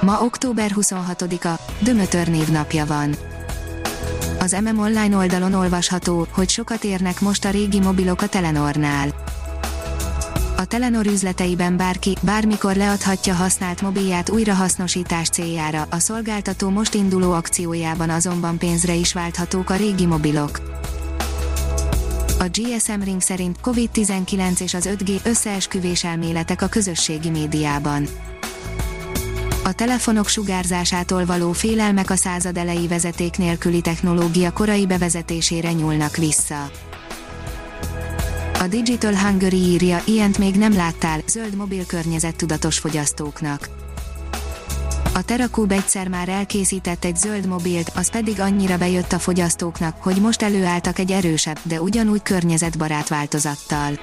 Ma október 26-a, Dömötör névnapja van. Az MM Online oldalon olvasható, hogy sokat érnek most a régi mobilok a Telenornál. A Telenor üzleteiben bárki, bármikor leadhatja használt mobilját újrahasznosítás céljára, a szolgáltató most induló akciójában azonban pénzre is válthatók a régi mobilok. A GSM Ring szerint COVID-19 és az 5G összeesküvés elméletek a közösségi médiában. A telefonok sugárzásától való félelmek a század elejé vezeték nélküli technológia korai bevezetésére nyúlnak vissza. A Digital Hungary írja, ilyent még nem láttál, zöld mobil környezet tudatos fogyasztóknak. A Terakub egyszer már elkészített egy zöld mobilt, az pedig annyira bejött a fogyasztóknak, hogy most előálltak egy erősebb, de ugyanúgy környezetbarát változattal.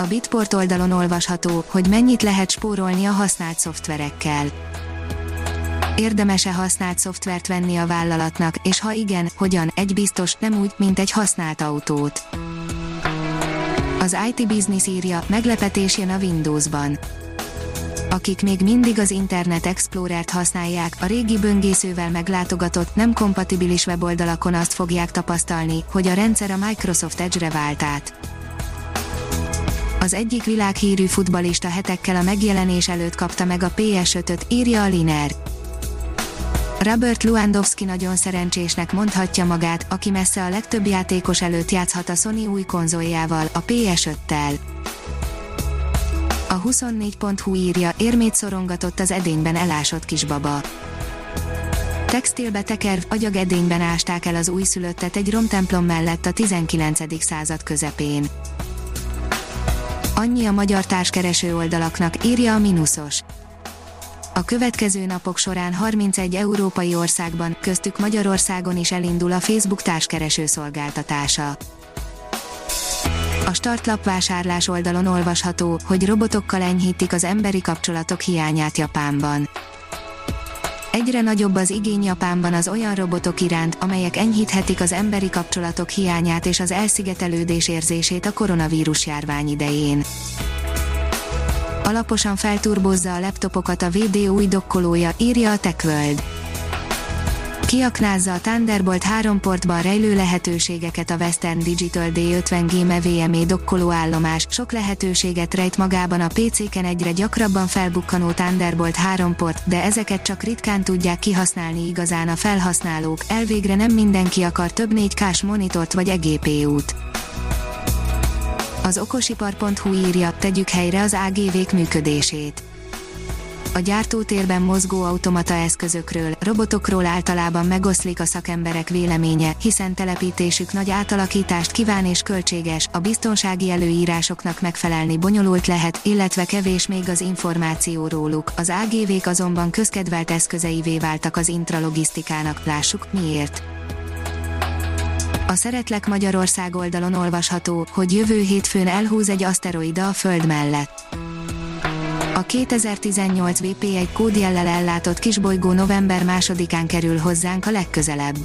A Bitport oldalon olvasható, hogy mennyit lehet spórolni a használt szoftverekkel. Érdemese használt szoftvert venni a vállalatnak, és ha igen, hogyan, egy biztos, nem úgy, mint egy használt autót. Az IT Business írja, meglepetés jön a Windowsban akik még mindig az Internet Explorer-t használják, a régi böngészővel meglátogatott, nem kompatibilis weboldalakon azt fogják tapasztalni, hogy a rendszer a Microsoft Edge-re vált át. Az egyik világhírű futbalista hetekkel a megjelenés előtt kapta meg a PS5-öt, írja a Liner. Robert Lewandowski nagyon szerencsésnek mondhatja magát, aki messze a legtöbb játékos előtt játszhat a Sony új konzoljával, a PS5-tel. A 24.hu írja, érmét szorongatott az edényben elásott kisbaba. Textilbe tekerv, agyagedényben ásták el az újszülöttet egy romtemplom mellett a 19. század közepén. Annyi a magyar társkereső oldalaknak, írja a Minusos. A következő napok során 31 európai országban, köztük Magyarországon is elindul a Facebook társkereső szolgáltatása. A startlap vásárlás oldalon olvasható, hogy robotokkal enyhítik az emberi kapcsolatok hiányát Japánban. Egyre nagyobb az igény Japánban az olyan robotok iránt, amelyek enyhíthetik az emberi kapcsolatok hiányát és az elszigetelődés érzését a koronavírus járvány idején. Alaposan felturbozza a laptopokat a VD új dokkolója, írja a TechWorld kiaknázza a Thunderbolt 3 portban rejlő lehetőségeket a Western Digital D50G MEVME dokkoló állomás, sok lehetőséget rejt magában a PC-ken egyre gyakrabban felbukkanó Thunderbolt 3 port, de ezeket csak ritkán tudják kihasználni igazán a felhasználók, elvégre nem mindenki akar több 4K-s monitort vagy EGPU-t. Az okosipar.hu írja, tegyük helyre az AGV-k működését a gyártótérben mozgó automata eszközökről, robotokról általában megoszlik a szakemberek véleménye, hiszen telepítésük nagy átalakítást kíván és költséges, a biztonsági előírásoknak megfelelni bonyolult lehet, illetve kevés még az információ róluk. Az AGV-k azonban közkedvelt eszközeivé váltak az intralogisztikának, lássuk miért. A Szeretlek Magyarország oldalon olvasható, hogy jövő hétfőn elhúz egy aszteroida a Föld mellett 2018 VP1 kódjellel ellátott kisbolygó november 2-án kerül hozzánk a legközelebb.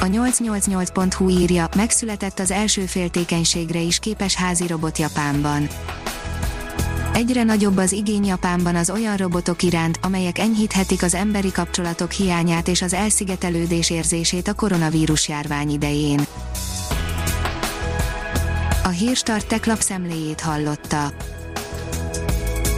A 888.hu írja, megszületett az első féltékenységre is képes házi robot Japánban. Egyre nagyobb az igény Japánban az olyan robotok iránt, amelyek enyhíthetik az emberi kapcsolatok hiányát és az elszigetelődés érzését a koronavírus járvány idején. A Hírstart tech lapszemléjét hallotta.